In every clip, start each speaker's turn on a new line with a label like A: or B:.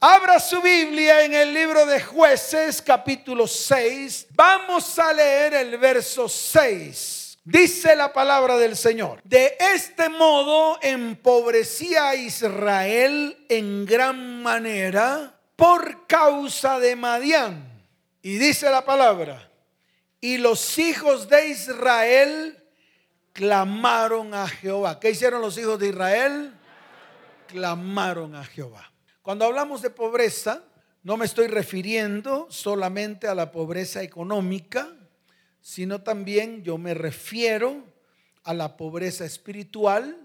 A: Abra su Biblia en el libro de jueces capítulo 6. Vamos a leer el verso 6. Dice la palabra del Señor. De este modo empobrecía a Israel en gran manera por causa de Madián. Y dice la palabra. Y los hijos de Israel clamaron a Jehová. ¿Qué hicieron los hijos de Israel? Clamaron a Jehová. Cuando hablamos de pobreza, no me estoy refiriendo solamente a la pobreza económica, sino también yo me refiero a la pobreza espiritual,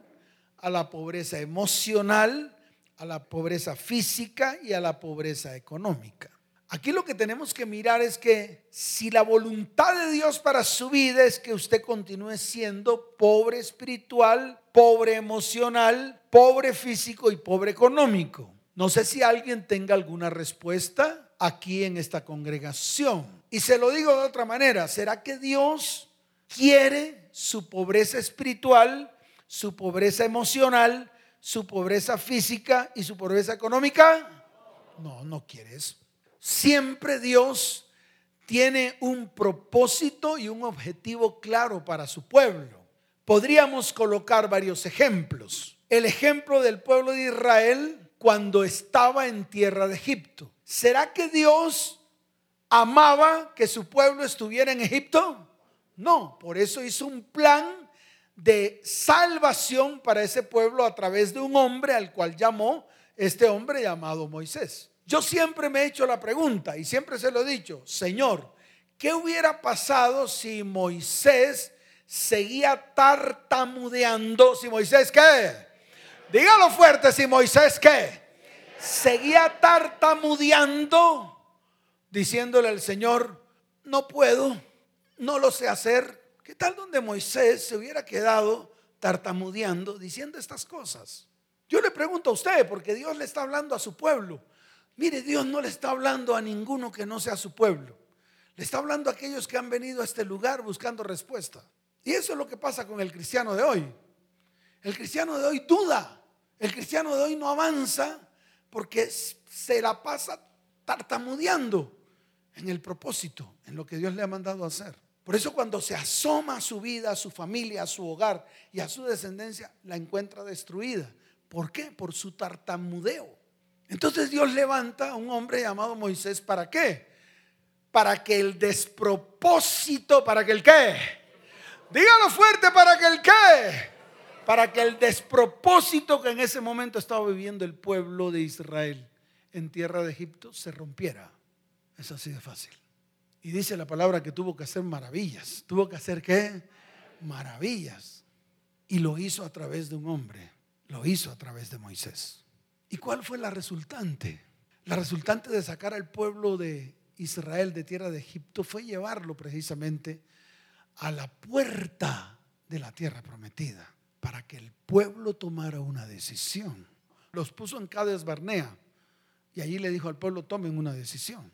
A: a la pobreza emocional, a la pobreza física y a la pobreza económica. Aquí lo que tenemos que mirar es que si la voluntad de Dios para su vida es que usted continúe siendo pobre espiritual, pobre emocional, pobre físico y pobre económico. No sé si alguien tenga alguna respuesta aquí en esta congregación. Y se lo digo de otra manera, ¿será que Dios quiere su pobreza espiritual, su pobreza emocional, su pobreza física y su pobreza económica? No, no quiere eso. Siempre Dios tiene un propósito y un objetivo claro para su pueblo. Podríamos colocar varios ejemplos. El ejemplo del pueblo de Israel cuando estaba en tierra de Egipto. ¿Será que Dios amaba que su pueblo estuviera en Egipto? No, por eso hizo un plan de salvación para ese pueblo a través de un hombre al cual llamó este hombre llamado Moisés. Yo siempre me he hecho la pregunta y siempre se lo he dicho, Señor, ¿qué hubiera pasado si Moisés seguía tartamudeando? Si Moisés, ¿qué? Dígalo fuerte si Moisés qué. Seguía tartamudeando, diciéndole al Señor, no puedo, no lo sé hacer. ¿Qué tal donde Moisés se hubiera quedado tartamudeando, diciendo estas cosas? Yo le pregunto a usted, porque Dios le está hablando a su pueblo. Mire, Dios no le está hablando a ninguno que no sea su pueblo. Le está hablando a aquellos que han venido a este lugar buscando respuesta. Y eso es lo que pasa con el cristiano de hoy. El cristiano de hoy duda. El cristiano de hoy no avanza porque se la pasa tartamudeando en el propósito, en lo que Dios le ha mandado a hacer. Por eso cuando se asoma a su vida, a su familia, a su hogar y a su descendencia, la encuentra destruida. ¿Por qué? Por su tartamudeo. Entonces Dios levanta a un hombre llamado Moisés, ¿para qué? Para que el despropósito, para que el qué. Dígalo fuerte, para que el qué para que el despropósito que en ese momento estaba viviendo el pueblo de Israel en tierra de Egipto se rompiera. Es así de fácil. Y dice la palabra que tuvo que hacer maravillas. ¿Tuvo que hacer qué? Maravillas. Y lo hizo a través de un hombre. Lo hizo a través de Moisés. ¿Y cuál fue la resultante? La resultante de sacar al pueblo de Israel de tierra de Egipto fue llevarlo precisamente a la puerta de la tierra prometida para que el pueblo tomara una decisión. Los puso en Cades Barnea y allí le dijo al pueblo, tomen una decisión.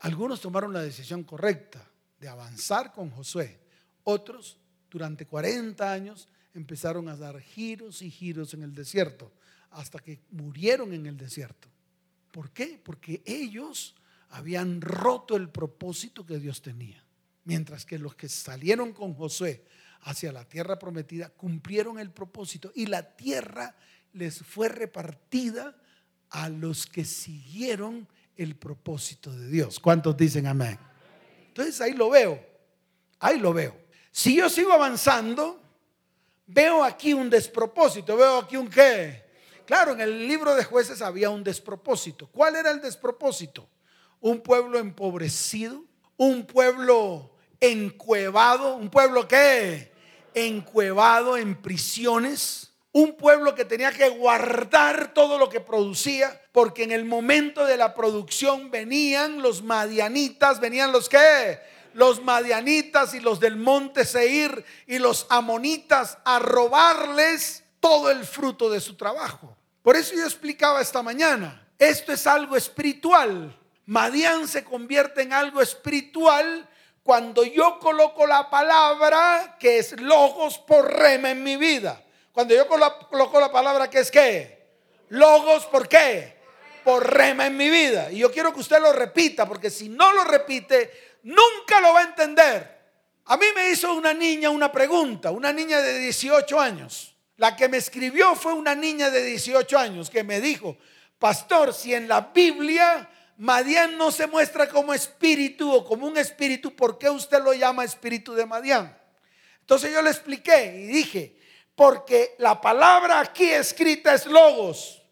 A: Algunos tomaron la decisión correcta de avanzar con Josué. Otros, durante 40 años, empezaron a dar giros y giros en el desierto, hasta que murieron en el desierto. ¿Por qué? Porque ellos habían roto el propósito que Dios tenía. Mientras que los que salieron con Josué hacia la tierra prometida, cumplieron el propósito y la tierra les fue repartida a los que siguieron el propósito de Dios. ¿Cuántos dicen amén? Entonces ahí lo veo, ahí lo veo. Si yo sigo avanzando, veo aquí un despropósito, veo aquí un qué. Claro, en el libro de jueces había un despropósito. ¿Cuál era el despropósito? Un pueblo empobrecido, un pueblo encuevado, un pueblo que encuevado en prisiones, un pueblo que tenía que guardar todo lo que producía, porque en el momento de la producción venían los madianitas, venían los que, los madianitas y los del monte Seir y los amonitas a robarles todo el fruto de su trabajo. Por eso yo explicaba esta mañana, esto es algo espiritual. Madian se convierte en algo espiritual cuando yo coloco la palabra que es logos por rema en mi vida. Cuando yo coloco la palabra que es qué? Logos por qué? por rema en mi vida. Y yo quiero que usted lo repita, porque si no lo repite, nunca lo va a entender. A mí me hizo una niña una pregunta, una niña de 18 años. La que me escribió fue una niña de 18 años que me dijo, pastor, si en la Biblia Madián no se muestra como espíritu o como un espíritu, ¿por qué usted lo llama espíritu de Madián? Entonces yo le expliqué y dije, porque la palabra aquí escrita es logos.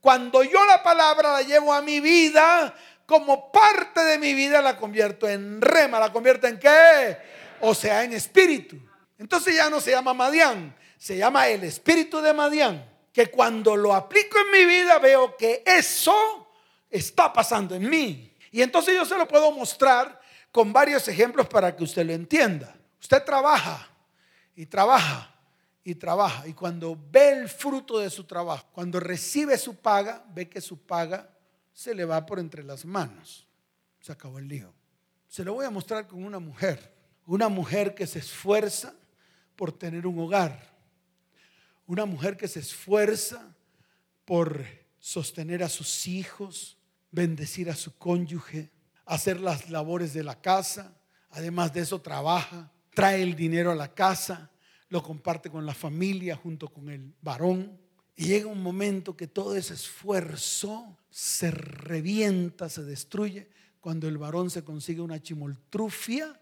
A: Cuando yo la palabra la llevo a mi vida, como parte de mi vida la convierto en rema, la convierto en qué? O sea, en espíritu. Entonces ya no se llama Madián, se llama el espíritu de Madián, que cuando lo aplico en mi vida veo que eso está pasando en mí. Y entonces yo se lo puedo mostrar con varios ejemplos para que usted lo entienda. Usted trabaja y trabaja y trabaja. Y cuando ve el fruto de su trabajo, cuando recibe su paga, ve que su paga se le va por entre las manos. Se acabó el lío. Se lo voy a mostrar con una mujer. Una mujer que se esfuerza por tener un hogar. Una mujer que se esfuerza por sostener a sus hijos, bendecir a su cónyuge, hacer las labores de la casa. Además de eso trabaja, trae el dinero a la casa, lo comparte con la familia junto con el varón. Y llega un momento que todo ese esfuerzo se revienta, se destruye, cuando el varón se consigue una chimoltrufia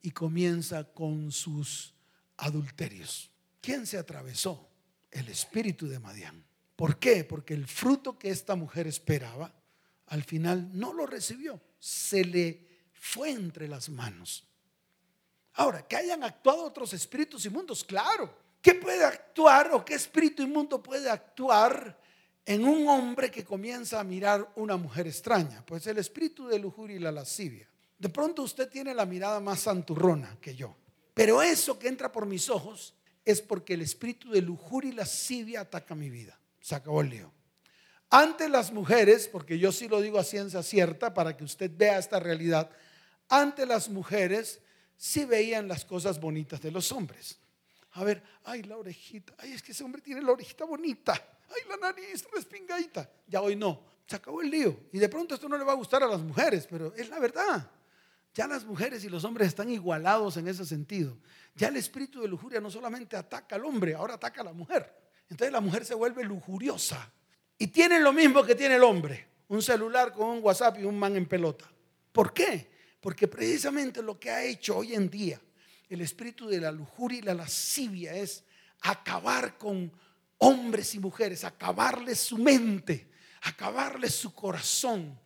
A: y comienza con sus adulterios. ¿Quién se atravesó? El espíritu de Madián. ¿Por qué? Porque el fruto que esta mujer esperaba, al final no lo recibió, se le fue entre las manos. Ahora, que hayan actuado otros espíritus inmundos, claro. ¿Qué puede actuar o qué espíritu inmundo puede actuar en un hombre que comienza a mirar una mujer extraña? Pues el espíritu de lujuria y la lascivia. De pronto usted tiene la mirada más santurrona que yo. Pero eso que entra por mis ojos es porque el espíritu de lujuria y lascivia ataca mi vida. Se acabó el lío. Ante las mujeres, porque yo sí lo digo a ciencia cierta para que usted vea esta realidad, ante las mujeres si veían las cosas bonitas de los hombres. A ver, ay, la orejita, ay, es que ese hombre tiene la orejita bonita, ay, la nariz respingadita. Ya hoy no, se acabó el lío. Y de pronto esto no le va a gustar a las mujeres, pero es la verdad. Ya las mujeres y los hombres están igualados en ese sentido. Ya el espíritu de lujuria no solamente ataca al hombre, ahora ataca a la mujer. Entonces la mujer se vuelve lujuriosa. Y tiene lo mismo que tiene el hombre. Un celular con un WhatsApp y un man en pelota. ¿Por qué? Porque precisamente lo que ha hecho hoy en día el espíritu de la lujuria y la lascivia es acabar con hombres y mujeres, acabarles su mente, acabarles su corazón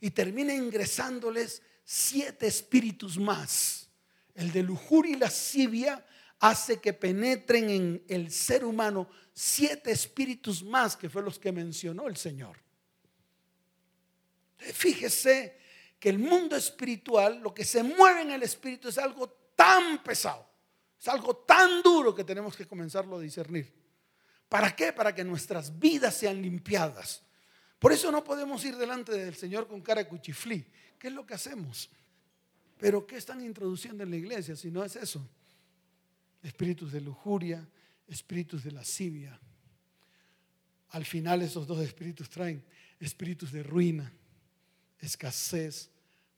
A: y termina ingresándoles siete espíritus más. El de lujuria y lascivia hace que penetren en el ser humano siete espíritus más, que fue los que mencionó el Señor. Fíjese que el mundo espiritual, lo que se mueve en el espíritu es algo tan pesado, es algo tan duro que tenemos que comenzarlo a discernir. ¿Para qué? Para que nuestras vidas sean limpiadas. Por eso no podemos ir delante del Señor con cara cuchiflí. ¿Qué es lo que hacemos? Pero ¿qué están introduciendo en la iglesia si no es eso? Espíritus de lujuria, espíritus de lascivia. Al final esos dos espíritus traen espíritus de ruina escasez,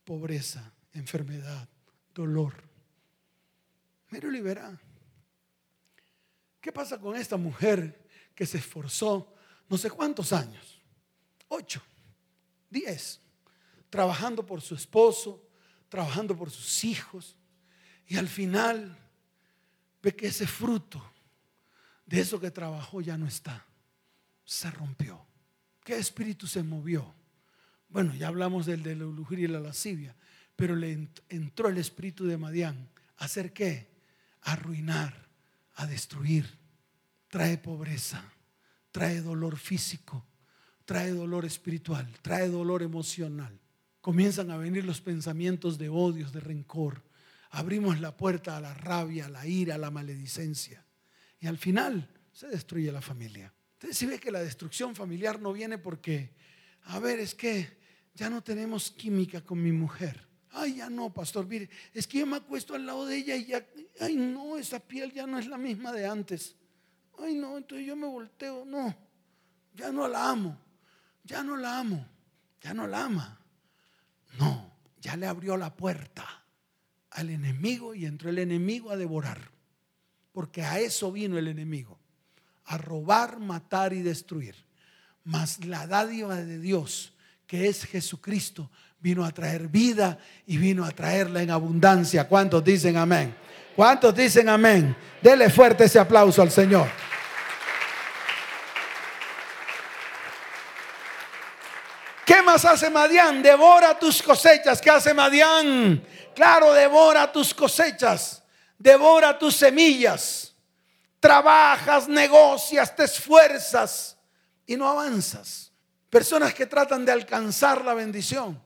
A: pobreza, enfermedad, dolor. Mire libera. ¿Qué pasa con esta mujer que se esforzó no sé cuántos años? Ocho, diez, trabajando por su esposo, trabajando por sus hijos, y al final ve que ese fruto de eso que trabajó ya no está, se rompió. ¿Qué espíritu se movió? Bueno, ya hablamos del de la lujuria y la lascivia, pero le entró el espíritu de Madián. ¿A hacer qué? Arruinar, a destruir. Trae pobreza, trae dolor físico, trae dolor espiritual, trae dolor emocional. Comienzan a venir los pensamientos de odios, de rencor. Abrimos la puerta a la rabia, a la ira, a la maledicencia. Y al final se destruye la familia. Entonces, si ve que la destrucción familiar no viene porque, a ver, es que ya no tenemos química con mi mujer. Ay, ya no, pastor, mire, es que yo me acuesto al lado de ella y ya, ay, no, esa piel ya no es la misma de antes. Ay, no, entonces yo me volteo, no, ya no la amo. ya no la amo, ya no la ama. No, ya le abrió la puerta al enemigo y entró el enemigo a devorar. Porque a eso vino el enemigo, a robar, matar y destruir. Mas la dádiva de Dios, que es Jesucristo, vino a traer vida y vino a traerla en abundancia. ¿Cuántos dicen amén? ¿Cuántos dicen amén? Dele fuerte ese aplauso al Señor. ¿Qué más hace Madián? Devora tus cosechas. ¿Qué hace Madián? Claro, devora tus cosechas. Devora tus semillas. Trabajas, negocias, te esfuerzas y no avanzas. Personas que tratan de alcanzar la bendición.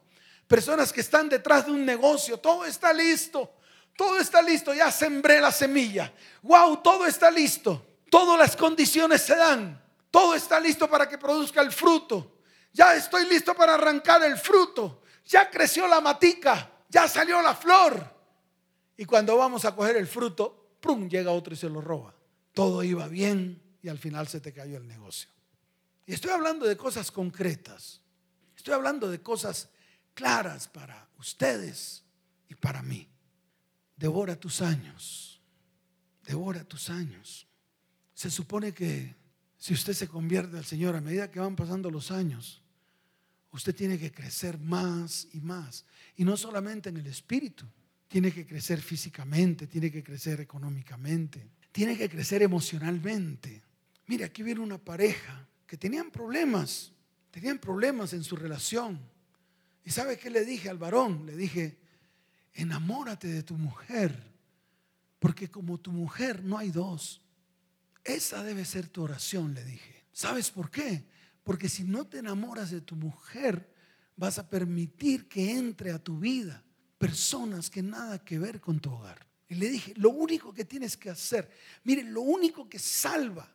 A: Personas que están detrás de un negocio. Todo está listo. Todo está listo. Ya sembré la semilla. Wow, todo está listo. Todas las condiciones se dan. Todo está listo para que produzca el fruto ya estoy listo para arrancar el fruto, ya creció la matica, ya salió la flor. Y cuando vamos a coger el fruto, ¡prum! llega otro y se lo roba. Todo iba bien y al final se te cayó el negocio. Y estoy hablando de cosas concretas. Estoy hablando de cosas claras para ustedes y para mí. Devora tus años. Devora tus años. Se supone que si usted se convierte al Señor a medida que van pasando los años, usted tiene que crecer más y más. Y no solamente en el espíritu, tiene que crecer físicamente, tiene que crecer económicamente, tiene que crecer emocionalmente. Mire, aquí viene una pareja que tenían problemas, tenían problemas en su relación. ¿Y sabe qué le dije al varón? Le dije, enamórate de tu mujer, porque como tu mujer no hay dos. Esa debe ser tu oración, le dije. ¿Sabes por qué? Porque si no te enamoras de tu mujer, vas a permitir que entre a tu vida personas que nada que ver con tu hogar. Y le dije, lo único que tienes que hacer, mire, lo único que salva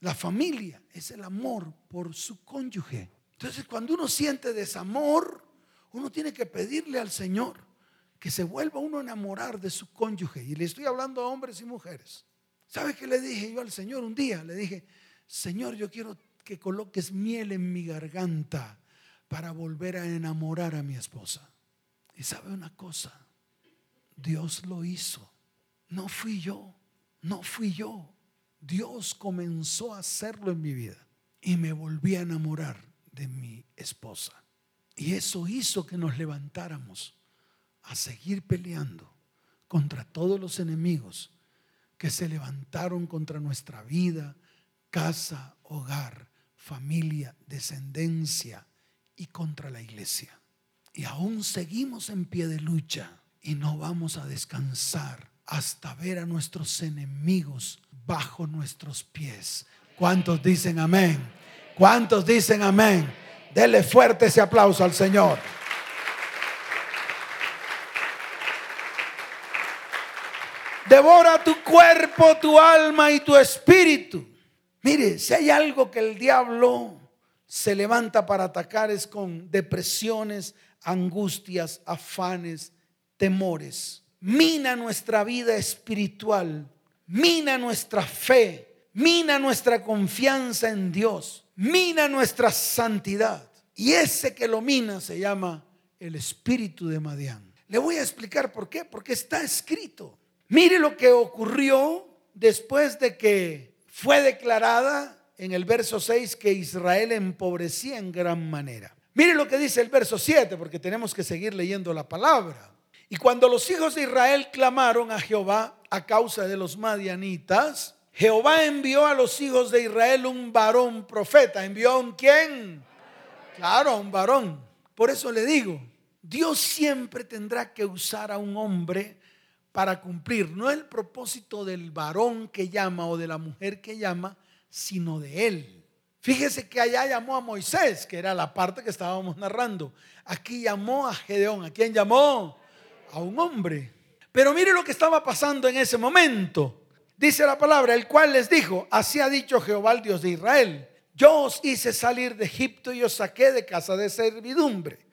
A: la familia es el amor por su cónyuge. Entonces, cuando uno siente desamor, uno tiene que pedirle al Señor que se vuelva uno a enamorar de su cónyuge. Y le estoy hablando a hombres y mujeres. ¿Sabe qué le dije yo al Señor un día? Le dije, Señor, yo quiero que coloques miel en mi garganta para volver a enamorar a mi esposa. Y sabe una cosa, Dios lo hizo. No fui yo, no fui yo. Dios comenzó a hacerlo en mi vida y me volví a enamorar de mi esposa. Y eso hizo que nos levantáramos a seguir peleando contra todos los enemigos que se levantaron contra nuestra vida, casa, hogar, familia, descendencia y contra la iglesia. Y aún seguimos en pie de lucha y no vamos a descansar hasta ver a nuestros enemigos bajo nuestros pies. ¿Cuántos dicen amén? ¿Cuántos dicen amén? Dele fuerte ese aplauso al Señor. Devora tu cuerpo, tu alma y tu espíritu Mire, si hay algo que el diablo se levanta para atacar es con depresiones, angustias, afanes, temores. Mina nuestra vida espiritual, mina nuestra fe, mina nuestra confianza en Dios, mina nuestra santidad. Y ese que lo mina se llama el espíritu de Madián. Le voy a explicar por qué, porque está escrito. Mire lo que ocurrió después de que fue declarada en el verso 6 que Israel empobrecía en gran manera. Mire lo que dice el verso 7, porque tenemos que seguir leyendo la palabra. Y cuando los hijos de Israel clamaron a Jehová a causa de los madianitas, Jehová envió a los hijos de Israel un varón profeta. ¿Envió a un quién? Claro, un varón. Por eso le digo, Dios siempre tendrá que usar a un hombre para cumplir no el propósito del varón que llama o de la mujer que llama, sino de él. Fíjese que allá llamó a Moisés, que era la parte que estábamos narrando. Aquí llamó a Gedeón. ¿A quién llamó? A un hombre. Pero mire lo que estaba pasando en ese momento. Dice la palabra, el cual les dijo, así ha dicho Jehová el Dios de Israel. Yo os hice salir de Egipto y os saqué de casa de servidumbre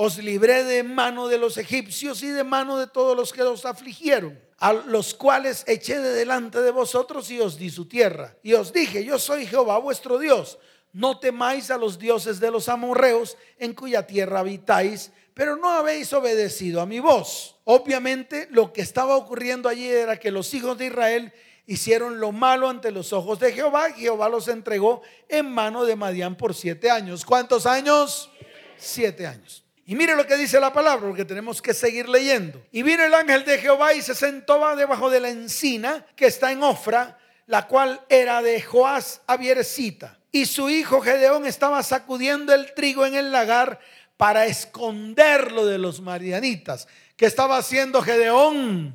A: os libré de mano de los egipcios y de mano de todos los que os afligieron, a los cuales eché de delante de vosotros y os di su tierra. Y os dije, yo soy Jehová vuestro Dios. no temáis a los dioses de los amorreos en cuya tierra habitáis, pero no habéis obedecido a mi voz. Obviamente lo que estaba ocurriendo allí era que los hijos de Israel hicieron lo malo ante los ojos de Jehová y Jehová los entregó en mano de Madián por siete años. ¿Cuántos años? Siete años. Y mire lo que dice la palabra, porque tenemos que seguir leyendo. Y vino el ángel de Jehová y se sentó debajo de la encina que está en Ofra, la cual era de Joás Avierecita. Y su hijo Gedeón estaba sacudiendo el trigo en el lagar para esconderlo de los marianitas. ¿Qué estaba haciendo Gedeón?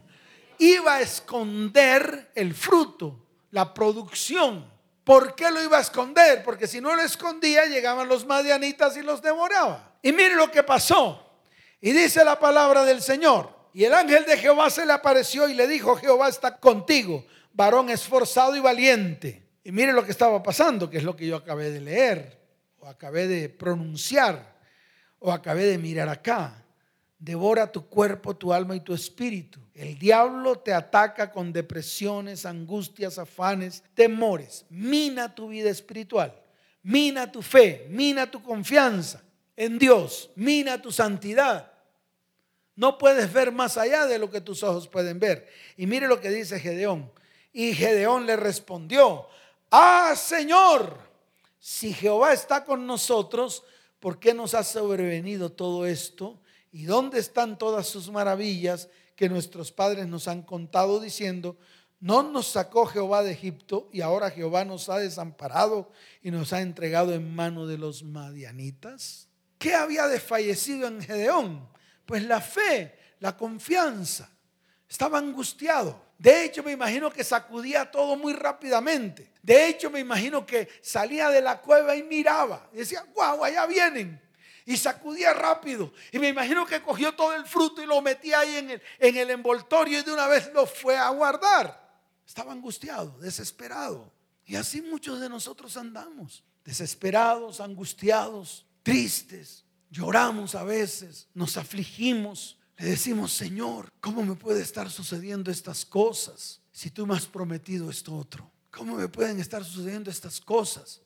A: Iba a esconder el fruto, la producción. ¿Por qué lo iba a esconder? Porque si no lo escondía, llegaban los madianitas y los devoraban. Y mire lo que pasó. Y dice la palabra del Señor. Y el ángel de Jehová se le apareció y le dijo, Jehová está contigo, varón esforzado y valiente. Y mire lo que estaba pasando, que es lo que yo acabé de leer, o acabé de pronunciar, o acabé de mirar acá. Devora tu cuerpo, tu alma y tu espíritu. El diablo te ataca con depresiones, angustias, afanes, temores. Mina tu vida espiritual. Mina tu fe. Mina tu confianza en Dios. Mina tu santidad. No puedes ver más allá de lo que tus ojos pueden ver. Y mire lo que dice Gedeón. Y Gedeón le respondió, ah Señor, si Jehová está con nosotros, ¿por qué nos ha sobrevenido todo esto? ¿Y dónde están todas sus maravillas que nuestros padres nos han contado diciendo, no nos sacó Jehová de Egipto y ahora Jehová nos ha desamparado y nos ha entregado en mano de los madianitas? ¿Qué había desfallecido en Gedeón? Pues la fe, la confianza. Estaba angustiado. De hecho, me imagino que sacudía todo muy rápidamente. De hecho, me imagino que salía de la cueva y miraba. Y decía, guau, allá vienen y sacudía rápido. Y me imagino que cogió todo el fruto y lo metía ahí en el, en el envoltorio y de una vez lo fue a guardar. Estaba angustiado, desesperado. Y así muchos de nosotros andamos, desesperados, angustiados, tristes. Lloramos a veces, nos afligimos. Le decimos, Señor, ¿cómo me puede estar sucediendo estas cosas si tú me has prometido esto otro? ¿Cómo me pueden estar sucediendo estas cosas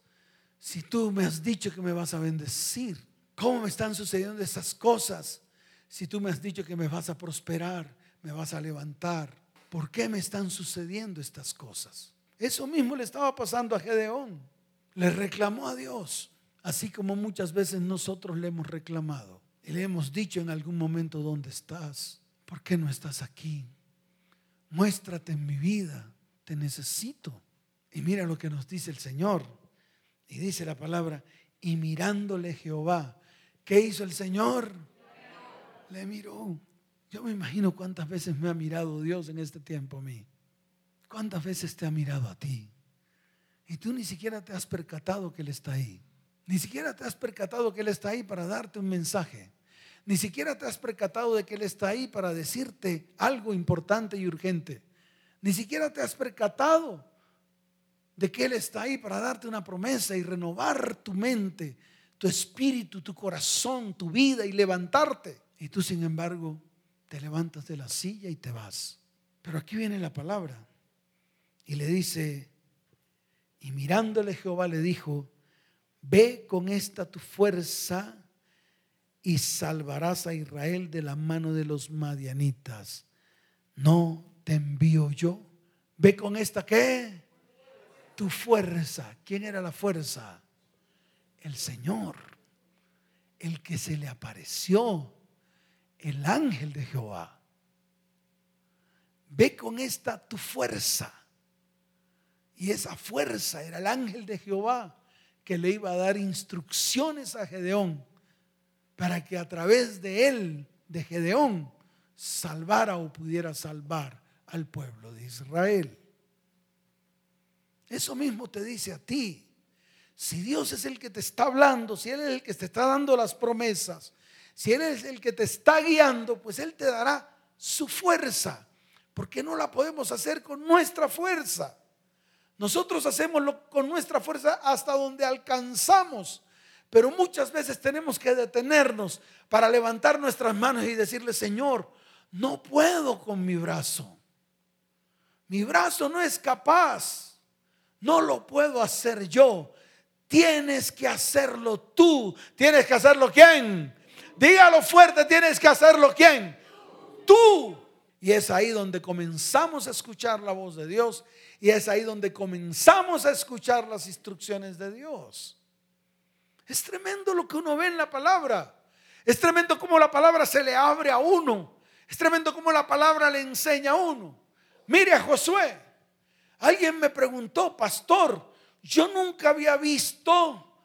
A: si tú me has dicho que me vas a bendecir? ¿Cómo me están sucediendo esas cosas? Si tú me has dicho que me vas a prosperar, me vas a levantar, ¿por qué me están sucediendo estas cosas? Eso mismo le estaba pasando a Gedeón. Le reclamó a Dios, así como muchas veces nosotros le hemos reclamado. Y le hemos dicho en algún momento, ¿dónde estás? ¿Por qué no estás aquí? Muéstrate en mi vida, te necesito. Y mira lo que nos dice el Señor. Y dice la palabra, y mirándole Jehová, ¿Qué hizo el Señor? Le miró. Yo me imagino cuántas veces me ha mirado Dios en este tiempo a mí. ¿Cuántas veces te ha mirado a ti? Y tú ni siquiera te has percatado que Él está ahí. Ni siquiera te has percatado que Él está ahí para darte un mensaje. Ni siquiera te has percatado de que Él está ahí para decirte algo importante y urgente. Ni siquiera te has percatado de que Él está ahí para darte una promesa y renovar tu mente tu espíritu, tu corazón, tu vida y levantarte. Y tú, sin embargo, te levantas de la silla y te vas. Pero aquí viene la palabra. Y le dice, y mirándole Jehová le dijo, ve con esta tu fuerza y salvarás a Israel de la mano de los madianitas. No te envío yo. Ve con esta qué? Tu fuerza. ¿Quién era la fuerza? el Señor, el que se le apareció, el ángel de Jehová. Ve con esta tu fuerza. Y esa fuerza era el ángel de Jehová que le iba a dar instrucciones a Gedeón para que a través de él, de Gedeón, salvara o pudiera salvar al pueblo de Israel. Eso mismo te dice a ti. Si Dios es el que te está hablando, si Él es el que te está dando las promesas, si Él es el que te está guiando, pues Él te dará su fuerza. Porque no la podemos hacer con nuestra fuerza. Nosotros hacemos con nuestra fuerza hasta donde alcanzamos. Pero muchas veces tenemos que detenernos para levantar nuestras manos y decirle, Señor, no puedo con mi brazo. Mi brazo no es capaz. No lo puedo hacer yo tienes que hacerlo tú. ¿Tienes que hacerlo quién? Dígalo fuerte, tienes que hacerlo quién? Tú. Y es ahí donde comenzamos a escuchar la voz de Dios. Y es ahí donde comenzamos a escuchar las instrucciones de Dios. Es tremendo lo que uno ve en la palabra. Es tremendo cómo la palabra se le abre a uno. Es tremendo cómo la palabra le enseña a uno. Mire a Josué. Alguien me preguntó, pastor, yo nunca había visto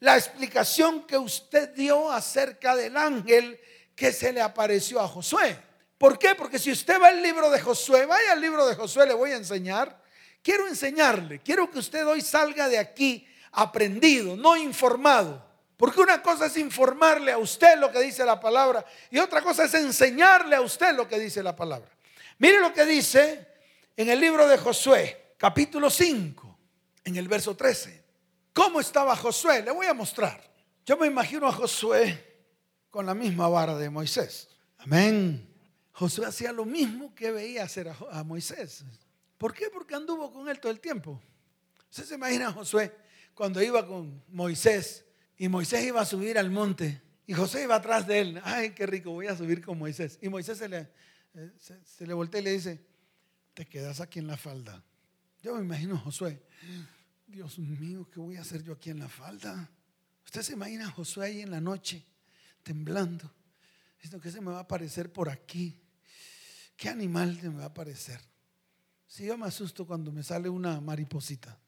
A: la explicación que usted dio acerca del ángel que se le apareció a Josué. ¿Por qué? Porque si usted va al libro de Josué, vaya al libro de Josué, le voy a enseñar. Quiero enseñarle, quiero que usted hoy salga de aquí aprendido, no informado. Porque una cosa es informarle a usted lo que dice la palabra y otra cosa es enseñarle a usted lo que dice la palabra. Mire lo que dice en el libro de Josué, capítulo 5, en el verso 13. ¿Cómo estaba Josué? Le voy a mostrar. Yo me imagino a Josué con la misma vara de Moisés. Amén. Josué hacía lo mismo que veía hacer a, Moisés. ¿Por qué? Porque anduvo con él todo el tiempo. Usted se imagina a Josué cuando iba con Moisés y Moisés iba a subir al monte y José iba atrás de él. Ay, qué rico, voy a subir con Moisés. Y Moisés se le, eh, se, le voltea y le dice, te quedas aquí en la falda. Yo me imagino a Josué. Dios mío, ¿qué voy a hacer yo aquí en la falda? Usted se imagina a Josué ahí en la noche, temblando. Diciendo que se me va a aparecer por aquí. ¿Qué animal me va a aparecer? Si yo me asusto cuando me sale una mariposita.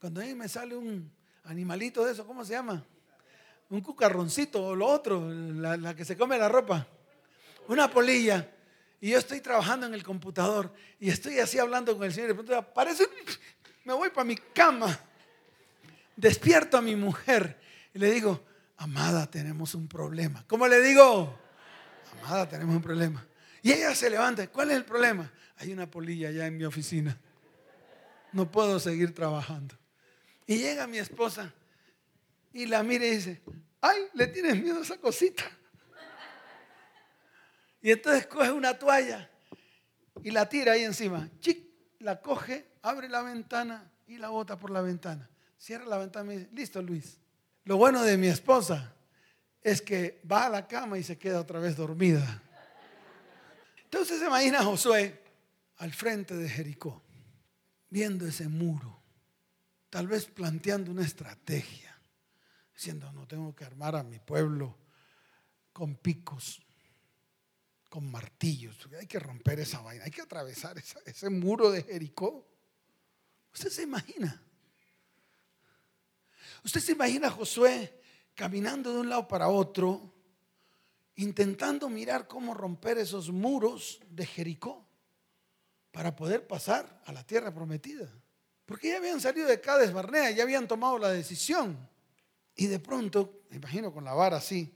A: Cuando a mí me sale un animalito de eso, ¿cómo se llama? Un cucarroncito o lo otro, la, que se come la ropa. Una polilla. Y yo estoy trabajando en el computador y estoy así hablando con el Señor. Y de pronto aparece, me voy para mi cama. Despierto a mi mujer y le digo, amada, tenemos un problema. ¿Cómo le digo? Amada, tenemos un problema. Y ella se levanta. ¿Cuál es el problema? Hay una polilla ya en mi oficina. No puedo seguir trabajando. Y llega mi esposa y la mira y dice, ay, le tienes miedo a esa cosita. Y entonces coge una toalla y la tira ahí encima. Chic, la coge, abre la ventana y la bota por la ventana. Cierra la ventana y dice, listo Luis. Lo bueno de mi esposa es que va a la cama y se queda otra vez dormida. Entonces se imagina a Josué al frente de Jericó, viendo ese muro, tal vez planteando una estrategia, diciendo, no tengo que armar a mi pueblo con picos, con martillos, hay que romper esa vaina, hay que atravesar ese muro de Jericó. ¿Usted se imagina? ¿Usted se imagina a Josué caminando de un lado para otro, intentando mirar cómo romper esos muros de Jericó para poder pasar a la tierra prometida? Porque ya habían salido de Cades Barnea, ya habían tomado la decisión. Y de pronto, me imagino con la vara así,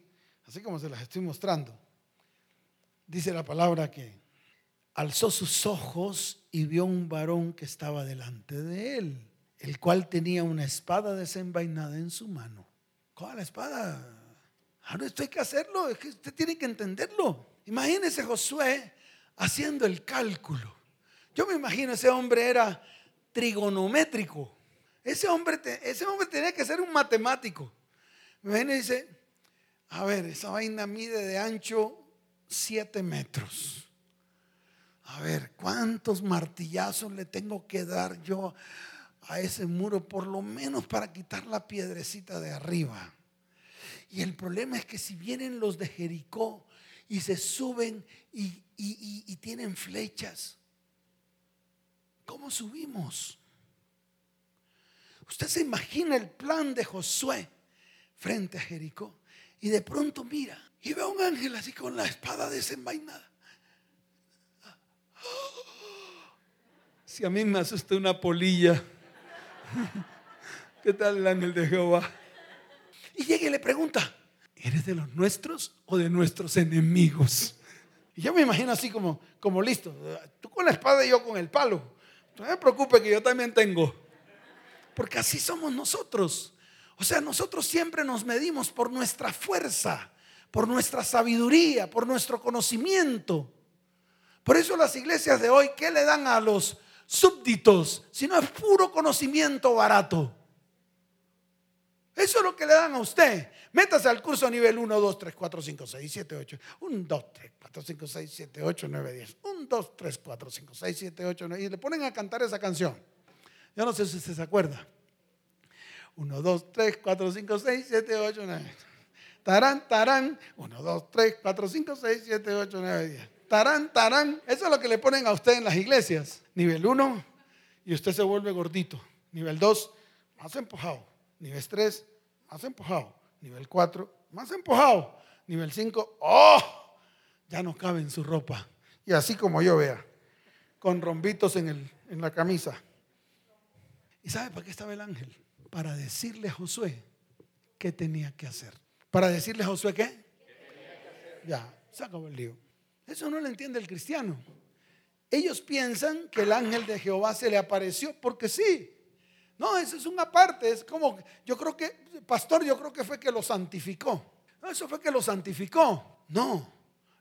A: así como se las estoy mostrando, dice la palabra que alzó sus ojos y vio un varón que estaba delante de él el cual tenía una espada desenvainada en su mano. ¿Cuál la espada? Ahora esto hay que hacerlo, es que usted tiene que entenderlo. Imagínese Josué haciendo el cálculo. Yo me imagino ese hombre era trigonométrico. Ese hombre, ese hombre tenía que ser un matemático. Me imagino y dice, a ver, esa vaina mide de ancho 7 metros. A ver, ¿cuántos martillazos le tengo que dar yo a ese muro, por lo menos para quitar la piedrecita de arriba. Y el problema es que si vienen los de Jericó y se suben y, y tienen flechas, ¿cómo subimos? Usted se imagina el plan de Josué frente a Jericó y de pronto mira y ve a un ángel así con la espada desenvainada. Si a mí me asusta una polilla. ¿Qué tal el ángel de Jehová? Y llega y le pregunta, ¿eres de los nuestros o de nuestros enemigos? Y yo me imagino así como, como listo, tú con la espada y yo con el palo. No me preocupes que yo también tengo. Porque así somos nosotros. O sea, nosotros siempre nos medimos por nuestra fuerza, por nuestra sabiduría, por nuestro conocimiento. Por eso las iglesias de hoy, ¿qué le dan a los súbditos, sino es puro conocimiento barato. Eso es lo que le dan a usted. Métase al curso nivel 1, 2, 3, 4, 5, 6, 7, 8. 1, 2, 3, 4, 5, 6, 7, 8, 9, 10. 1, 2, 3, 4, 5, 6, 7, 8, 9. Y le ponen a cantar esa canción. Yo no sé si usted se acuerda. 1, 2, 3, 4, 5, 6, 7, 8, 9. Tarán, tarán. 1, 2, 3, 4, 5, 6, 7, 8, 9, 10. Tarán, tarán. Eso es lo que le ponen a usted en las iglesias. Nivel 1 y usted se vuelve gordito. Nivel 2, más empujado. Nivel 3, más empujado. Nivel 4, más empujado. Nivel 5, ¡oh! Ya no cabe en su ropa. Y así como yo vea, con rombitos en, el, en la camisa. ¿Y sabe para qué estaba el ángel? Para decirle a Josué qué tenía que hacer. Para decirle a Josué qué. Ya, se acabó el lío. Eso no lo entiende el cristiano. Ellos piensan que el ángel de Jehová se le apareció porque sí. No, eso es una parte, es como, yo creo que, pastor, yo creo que fue que lo santificó. No, eso fue que lo santificó. No,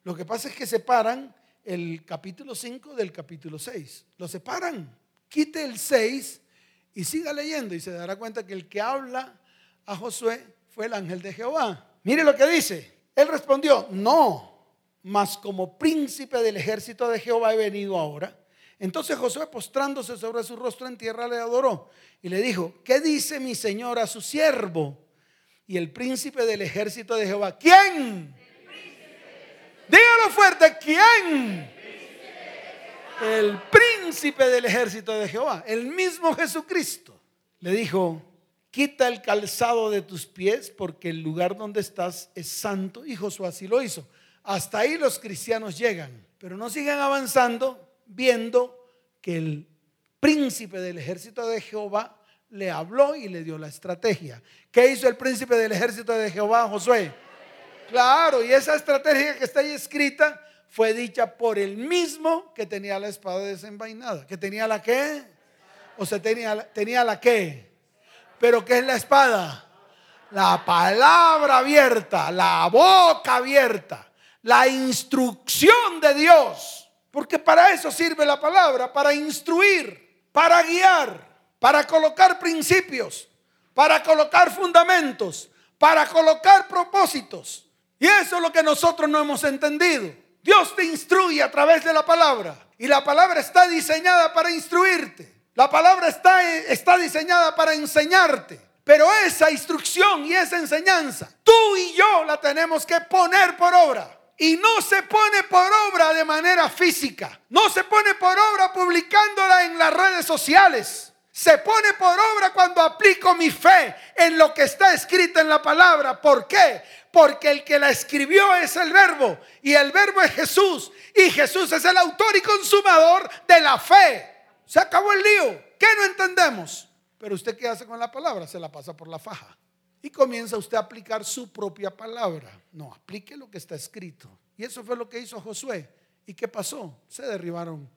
A: lo que pasa es que separan el capítulo 5 del capítulo 6. Lo separan. Quite el 6 y siga leyendo y se dará cuenta que el que habla a Josué fue el ángel de Jehová. Mire lo que dice. Él respondió, no, mas como príncipe del ejército de Jehová he venido ahora. Entonces Josué postrándose sobre su rostro en tierra le adoró y le dijo, ¿qué dice mi señor a su siervo? Y el príncipe del ejército de Jehová, ¿quién? Dígalo fuerte, ¿quién? El príncipe del ejército de Jehová, el mismo Jesucristo. Le dijo, quita el calzado de tus pies porque el lugar donde estás es santo. Y Josué así lo hizo. Hasta ahí los cristianos llegan, pero no sigan avanzando viendo que el príncipe del ejército de Jehová le habló y le dio la estrategia. ¿Qué hizo el príncipe del ejército de Jehová, Josué? Claro, y esa estrategia que está ahí escrita fue dicha por el mismo que tenía la espada desenvainada. ¿Que tenía la qué? O sea, tenía, tenía la qué. Pero ¿qué es la espada? La palabra abierta, la boca abierta, la instrucción de Dios. Porque para eso sirve la palabra, para instruir, para guiar, para colocar principios, para colocar fundamentos, para colocar propósitos. Y eso es lo que nosotros no hemos entendido. Dios te instruye a través de la palabra. Y la palabra está diseñada para instruirte. La palabra está, está diseñada para enseñarte. Pero esa instrucción y esa enseñanza, tú y yo la tenemos que poner por obra. Y no se pone por obra de manera física. No se pone por obra publicándola en las redes sociales. Se pone por obra cuando aplico mi fe en lo que está escrito en la palabra. ¿Por qué? Porque el que la escribió es el verbo y el verbo es Jesús. Y Jesús es el autor y consumador de la fe. Se acabó el lío. ¿Qué no entendemos? Pero usted qué hace con la palabra? Se la pasa por la faja. Y comienza usted a aplicar su propia palabra. No, aplique lo que está escrito. Y eso fue lo que hizo Josué. ¿Y qué pasó? Se derribaron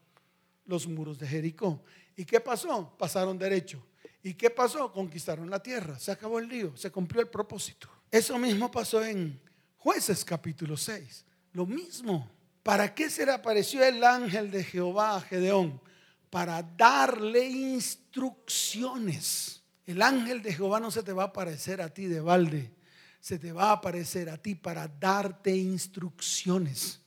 A: los muros de Jericó. ¿Y qué pasó? Pasaron derecho. ¿Y qué pasó? Conquistaron la tierra. Se acabó el lío. Se cumplió el propósito. Eso mismo pasó en Jueces capítulo 6. Lo mismo. ¿Para qué se le apareció el ángel de Jehová a Gedeón? Para darle instrucciones. El ángel de Jehová no se te va a aparecer a ti de balde, se te va a aparecer a ti para darte instrucciones,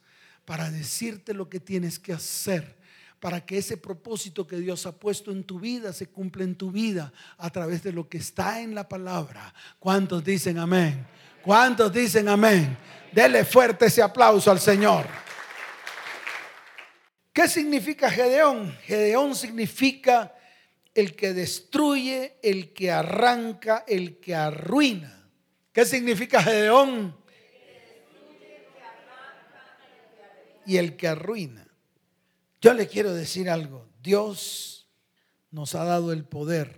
A: para decirte lo que tienes que hacer, para que ese propósito que Dios ha puesto en tu vida se cumpla en tu vida a través de lo que está en la palabra. ¿Cuántos dicen amén? ¿Cuántos dicen amén? Dele fuerte ese aplauso al Señor. ¿Qué significa Gedeón? Gedeón significa el que destruye, el que arranca, el que arruina. ¿Qué significa Gedeón? Y el que arruina. Yo le quiero decir algo. Dios nos ha dado el poder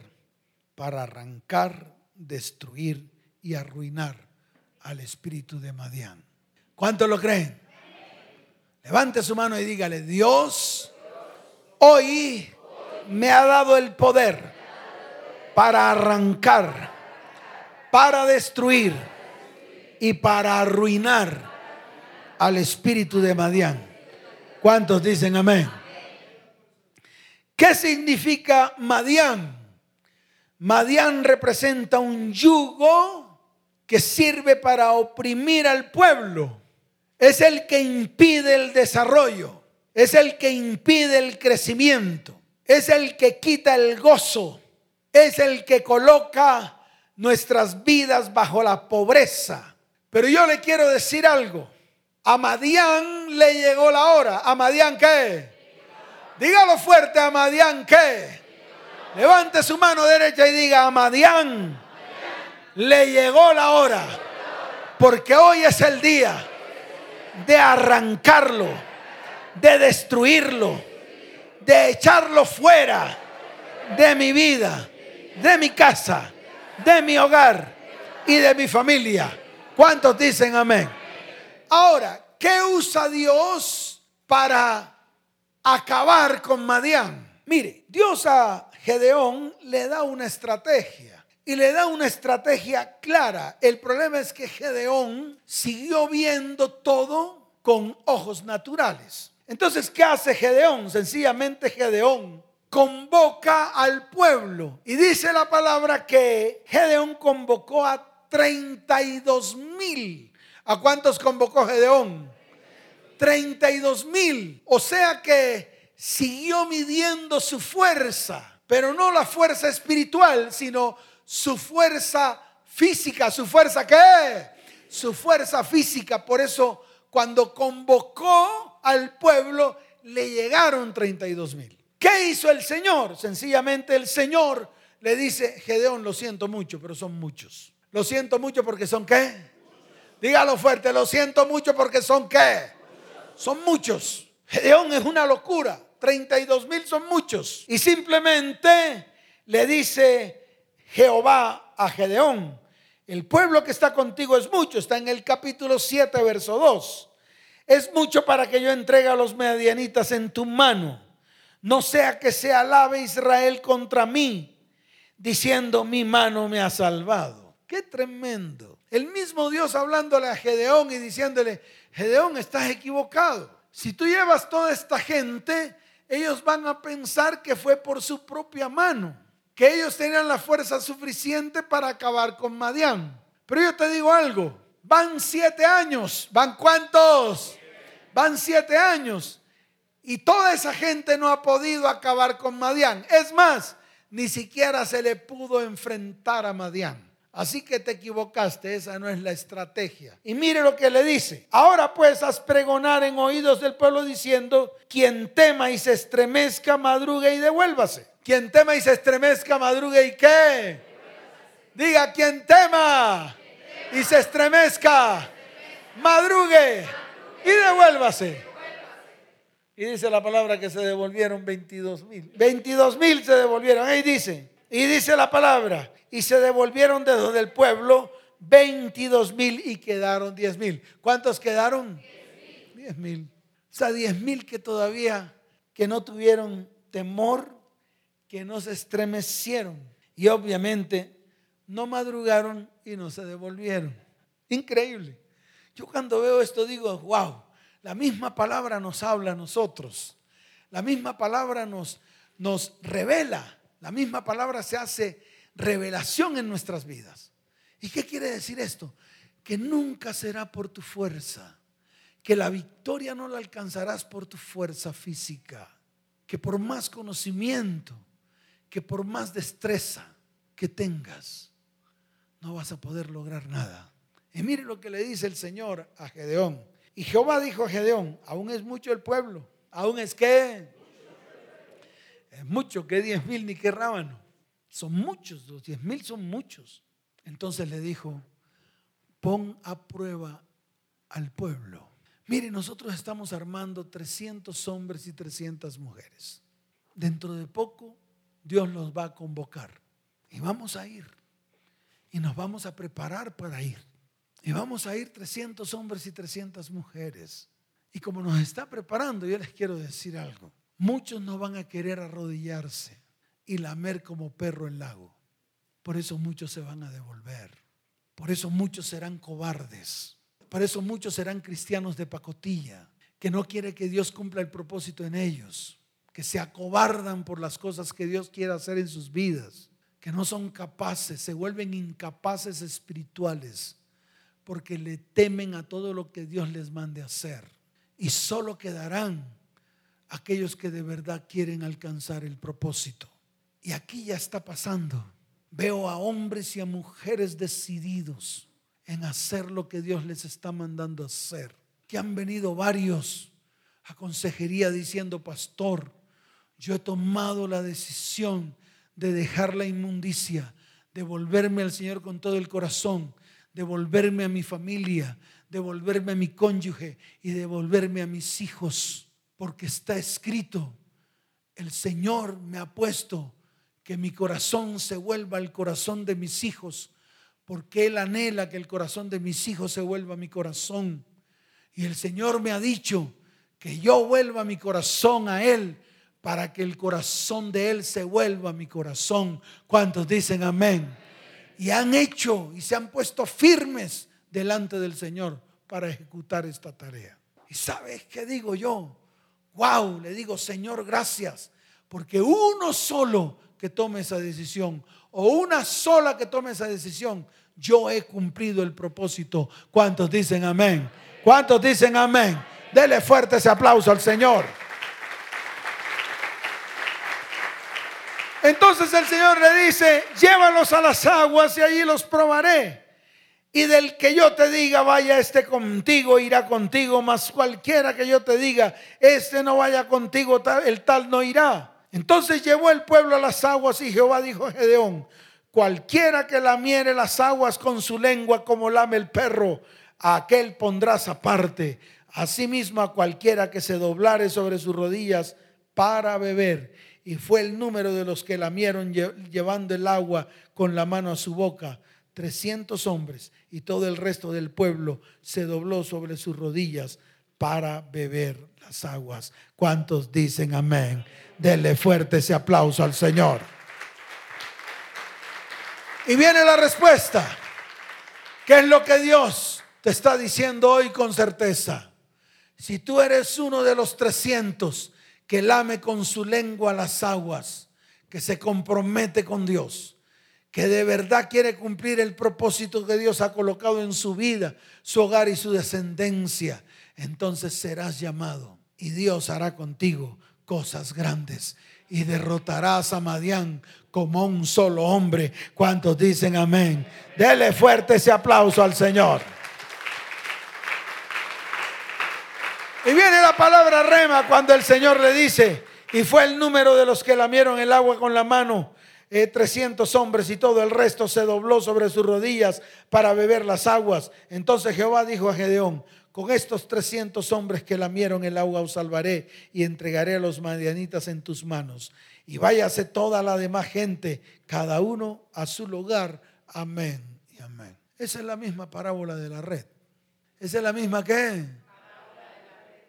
A: para arrancar, destruir y arruinar al espíritu de Madián. ¿Cuántos lo creen? Levante su mano y dígale, Dios hoy me ha dado el poder para arrancar, para destruir y para arruinar al espíritu de Madián. ¿Cuántos dicen amén? ¿Qué significa Madián? Madián representa un yugo que sirve para oprimir al pueblo. Es el que impide el desarrollo, es el que impide el crecimiento, es el que quita el gozo, es el que coloca nuestras vidas bajo la pobreza. Pero yo le quiero decir algo. A Madián le llegó la hora. ¿A Madián qué? Dígalo fuerte, a Madián qué? Levante su mano derecha y diga, a Madián le llegó la hora. Porque hoy es el día de arrancarlo, de destruirlo, de echarlo fuera de mi vida, de mi casa, de mi hogar y de mi familia. ¿Cuántos dicen amén? Ahora, ¿qué usa Dios para acabar con Madián? Mire, Dios a Gedeón le da una estrategia y le da una estrategia clara. El problema es que Gedeón siguió viendo todo con ojos naturales. Entonces, ¿qué hace Gedeón? Sencillamente Gedeón convoca al pueblo. Y dice la palabra que Gedeón convocó a 32 mil. ¿A cuántos convocó Gedeón? 32 mil. O sea que siguió midiendo su fuerza, pero no la fuerza espiritual, sino su fuerza física. ¿Su fuerza qué? Su fuerza física. Por eso cuando convocó al pueblo, le llegaron 32 mil. ¿Qué hizo el Señor? Sencillamente el Señor le dice, Gedeón, lo siento mucho, pero son muchos. Lo siento mucho porque son qué? Dígalo fuerte, lo siento mucho porque son qué? Son muchos. Gedeón es una locura. 32 mil son muchos. Y simplemente le dice Jehová a Gedeón, el pueblo que está contigo es mucho. Está en el capítulo 7, verso 2. Es mucho para que yo entregue a los medianitas en tu mano no sea que se alabe Israel contra mí, diciendo, mi mano me ha salvado. Qué tremendo. El mismo Dios hablándole a Gedeón y diciéndole, Gedeón, estás equivocado. Si tú llevas toda esta gente, ellos van a pensar que fue por su propia mano, que ellos tenían la fuerza suficiente para acabar con Madián. Pero yo te digo algo, van siete años, ¿van cuántos? Van siete años. Y toda esa gente no ha podido acabar con Madián. Es más, ni siquiera se le pudo enfrentar a Madián. Así que te equivocaste, esa no es la estrategia. Y mire lo que le dice. Ahora pues haz pregonar en oídos del pueblo diciendo, quien tema y se estremezca, madrugue y devuélvase. Quien tema y se estremezca, madrugue y qué. Diga, quien tema y se estremezca, madrugue y devuélvase. Y dice la palabra que se devolvieron 22 mil. 22 mil se devolvieron. Ahí dice. Y dice la palabra. Y se devolvieron desde del pueblo 22 mil y quedaron 10 mil. ¿Cuántos quedaron? 10 mil. O sea, 10 mil que todavía que no tuvieron temor, que no se estremecieron. Y obviamente no madrugaron y no se devolvieron. Increíble. Yo cuando veo esto digo, wow, la misma palabra nos habla a nosotros. La misma palabra nos, nos revela. La misma palabra se hace revelación en nuestras vidas. ¿Y qué quiere decir esto? Que nunca será por tu fuerza. Que la victoria no la alcanzarás por tu fuerza física. Que por más conocimiento, que por más destreza que tengas, no vas a poder lograr nada. Y mire lo que le dice el Señor a Gedeón. Y Jehová dijo a Gedeón, aún es mucho el pueblo, aún es que es mucho, que diez mil ni que rábano. Son muchos, los diez mil son muchos. Entonces le dijo, pon a prueba al pueblo. Mire, nosotros estamos armando 300 hombres y 300 mujeres. Dentro de poco Dios los va a convocar y vamos a ir y nos vamos a preparar para ir. Y vamos a ir 300 hombres y 300 mujeres. Y como nos está preparando, yo les quiero decir algo. Muchos no van a querer arrodillarse y lamer como perro el lago. Por eso muchos se van a devolver. Por eso muchos serán cobardes. Por eso muchos serán cristianos de pacotilla, que no quiere que Dios cumpla el propósito en ellos que se acobardan por las cosas que Dios quiere hacer en sus vidas, que no son capaces, se vuelven incapaces espirituales porque le temen a todo lo que Dios les mande hacer. Y solo quedarán aquellos que de verdad quieren alcanzar el propósito. Y aquí ya está pasando. Veo a hombres y a mujeres decididos en hacer lo que Dios les está mandando hacer. Que han venido varios a consejería diciendo, pastor, yo he tomado la decisión de dejar la inmundicia, de volverme al Señor con todo el corazón, devolverme a mi familia, devolverme a mi cónyuge y devolverme a mis hijos, porque está escrito, el Señor me ha puesto que mi corazón se vuelva al corazón de mis hijos, porque Él anhela que el corazón de mis hijos se vuelva a mi corazón. Y el Señor me ha dicho que yo vuelva mi corazón a Él para que el corazón de Él se vuelva a mi corazón. ¿Cuántos dicen amén? Y han hecho y se han puesto firmes delante del Señor para ejecutar esta tarea. ¿Y sabes qué digo yo? Wow, le digo, Señor, gracias, porque uno solo que tome esa decisión o una sola que tome esa decisión, yo he cumplido el propósito. ¿Cuántos dicen amén? ¿Cuántos dicen amén? Dele fuerte ese aplauso al Señor. Entonces el Señor le dice, llévalos a las aguas y allí los probaré. Y del que yo te diga, vaya este contigo, irá contigo, mas cualquiera que yo te diga, este no vaya contigo, el tal no irá. Entonces llevó el pueblo a las aguas y Jehová dijo a Gedeón, cualquiera que lamiere las aguas con su lengua como lame el perro, a aquel pondrás aparte. Asimismo a cualquiera que se doblare sobre sus rodillas para beber y fue el número de los que lamieron llevando el agua con la mano a su boca. 300 hombres y todo el resto del pueblo se dobló sobre sus rodillas para beber las aguas. ¿Cuántos dicen amén? Denle fuerte ese aplauso al Señor. Y viene la respuesta. ¿Qué es lo que Dios te está diciendo hoy con certeza? Si tú eres uno de los 300 que lame con su lengua las aguas, que se compromete con Dios, que de verdad quiere cumplir el propósito que Dios ha colocado en su vida, su hogar y su descendencia, entonces serás llamado y Dios hará contigo cosas grandes y derrotarás a Madián como un solo hombre. ¿Cuántos dicen amén? Dele fuerte ese aplauso al Señor. Y viene la palabra rema cuando el Señor le dice, y fue el número de los que lamieron el agua con la mano, 300 eh, hombres y todo el resto se dobló sobre sus rodillas para beber las aguas. Entonces Jehová dijo a Gedeón, con estos 300 hombres que lamieron el agua os salvaré y entregaré a los madianitas en tus manos. Y váyase toda la demás gente, cada uno a su lugar. Amén y amén. Esa es la misma parábola de la red. Esa es la misma que...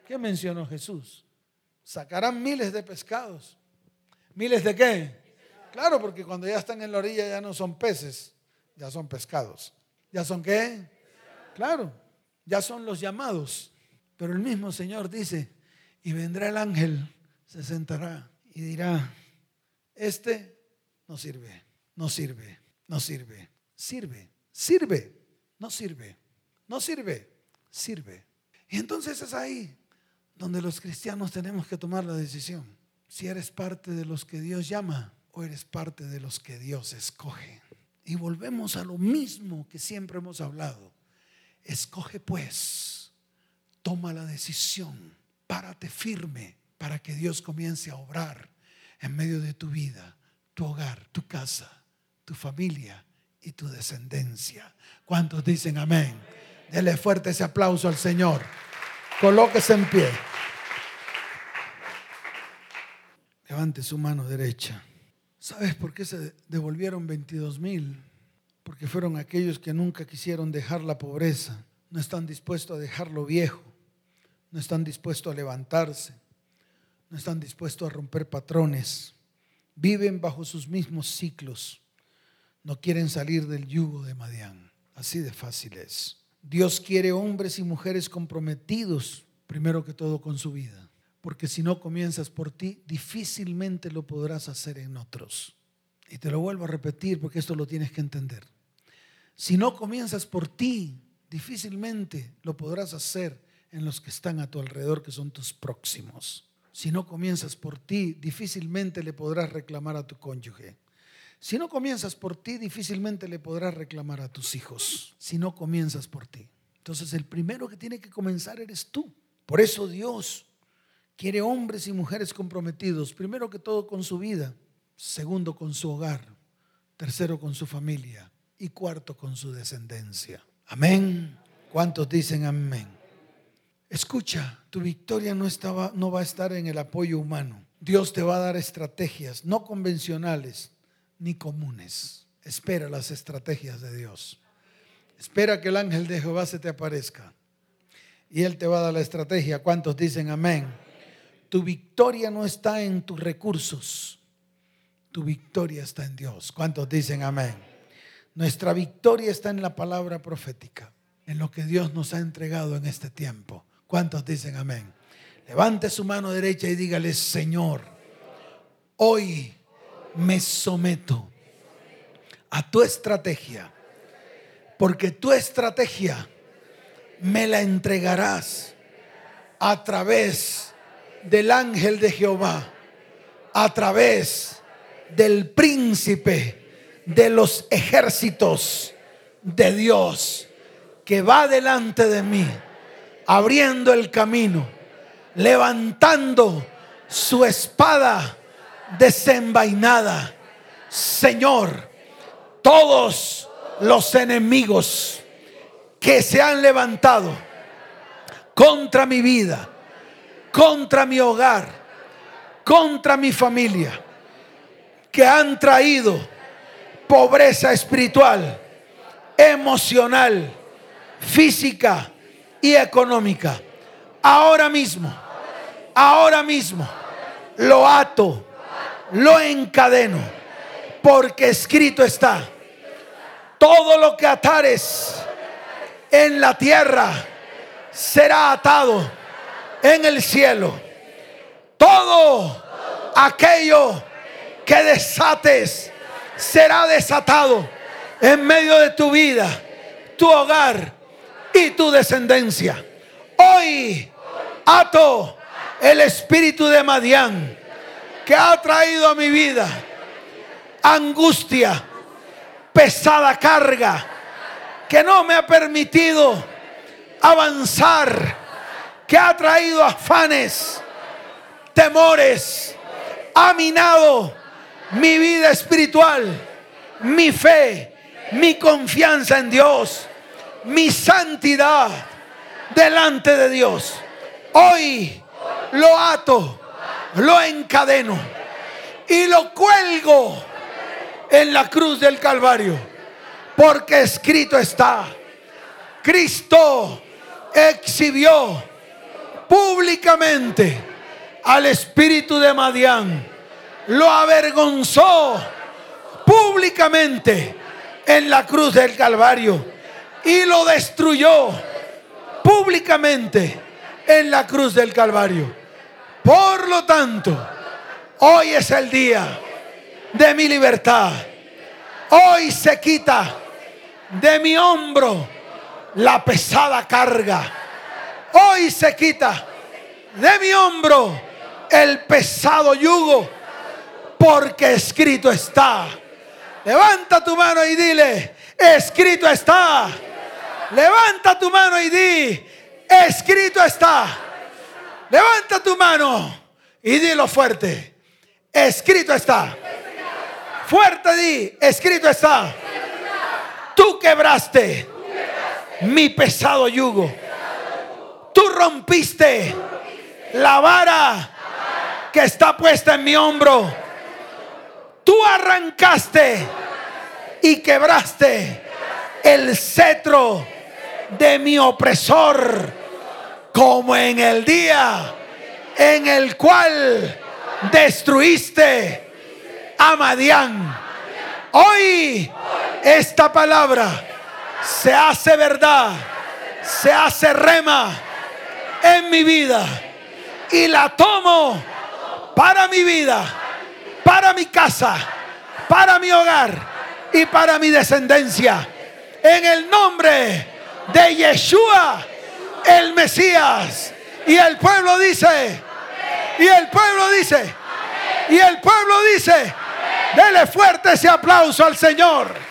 A: ¿Qué mencionó Jesús? Sacarán miles de pescados. ¿Miles de qué? Claro, porque cuando ya están en la orilla ya no son peces, ya son pescados. ¿Ya son qué? Claro, ya son los llamados. Pero el mismo Señor dice, y vendrá el ángel, se sentará y dirá, este no sirve, no sirve, no sirve, sirve, sirve, no sirve, no sirve, sirve. Y entonces es ahí donde los cristianos tenemos que tomar la decisión. Si eres parte de los que Dios llama o eres parte de los que Dios escoge. Y volvemos a lo mismo que siempre hemos hablado. Escoge pues, toma la decisión, párate firme para que Dios comience a obrar en medio de tu vida, tu hogar, tu casa, tu familia y tu descendencia. ¿Cuántos dicen amén? Dele fuerte ese aplauso al Señor. Colóquese en pie. Levante su mano derecha. ¿Sabes por qué se devolvieron 22 mil? Porque fueron aquellos que nunca quisieron dejar la pobreza, no están dispuestos a dejar lo viejo, no están dispuestos a levantarse, no están dispuestos a romper patrones, viven bajo sus mismos ciclos, no quieren salir del yugo de Madián. Así de fácil es. Dios quiere hombres y mujeres comprometidos, primero que todo, con su vida Porque si no comienzas por ti, difícilmente lo podrás hacer en otros. Y te lo vuelvo a repetir porque esto lo tienes que entender. Si no comienzas por ti, difícilmente lo podrás hacer en los que están a tu alrededor, que son tus próximos. Si no comienzas por ti, difícilmente le podrás reclamar a tu cónyuge. Si no comienzas por ti, difícilmente le podrás reclamar a tus hijos. Si no comienzas por ti. Entonces el primero que tiene que comenzar eres tú. Por eso Dios quiere hombres y mujeres comprometidos, primero que todo con su vida, segundo con su hogar, tercero con su familia y cuarto con su descendencia. Amén. ¿Cuántos dicen amén? Escucha, tu victoria no, estaba, no va a estar en el apoyo humano. Dios te va a dar estrategias no convencionales ni comunes. Espera las estrategias de Dios. Espera que el ángel de Jehová se te aparezca. Y Él te va a dar la estrategia. ¿Cuántos dicen amén? Tu victoria no está en tus recursos. Tu victoria está en Dios. ¿Cuántos dicen amén? Nuestra victoria está en la palabra profética, en lo que Dios nos ha entregado en este tiempo. ¿Cuántos dicen amén? Levante su mano derecha y dígale, Señor, hoy me someto a tu estrategia, porque tu estrategia me la entregarás a través del ángel de Jehová, a través del príncipe de los ejércitos de Dios que va delante de mí, abriendo el camino, levantando su espada desenvainada. Señor, todos los enemigos que se han levantado contra mi vida, contra mi hogar, contra mi familia, que han traído pobreza espiritual, emocional, física y económica. Ahora mismo, ahora mismo, lo ato, lo encadeno, porque escrito está, todo lo que atares en la tierra será atado en el cielo. Todo aquello que desates será desatado en medio de tu vida, tu hogar y tu descendencia. Hoy ato el espíritu de Madián que ha traído a mi vida angustia, pesada carga, que no me ha permitido avanzar, que ha traído afanes, temores, ha minado mi vida espiritual, mi fe, mi confianza en Dios, mi santidad delante de Dios. Hoy lo ato lo encadeno y lo cuelgo en la cruz del Calvario. Porque escrito está, Cristo exhibió públicamente al espíritu de Madián. Lo avergonzó públicamente en la cruz del Calvario y lo destruyó públicamente en la cruz del Calvario. Por lo tanto, hoy es el día de mi libertad. Hoy se quita de mi hombro la pesada carga. Hoy se quita de mi hombro el pesado yugo, porque escrito está. Levanta tu mano y dile, escrito está. Levanta tu mano y di, escrito está. Levanta tu mano y dilo fuerte. Escrito está. Fuerte di, escrito está. Tú quebraste mi pesado yugo. Tú rompiste la vara que está puesta en mi hombro. Tú arrancaste y quebraste el cetro de mi opresor como en el día en el cual destruiste a Madián. Hoy esta palabra se hace verdad, se hace rema en mi vida y la tomo para mi vida, para mi casa, para mi hogar y para mi descendencia. En el nombre de Yeshua, el Mesías. Y el pueblo dice, y el pueblo dice, y el pueblo dice, dele fuerte ese aplauso al Señor.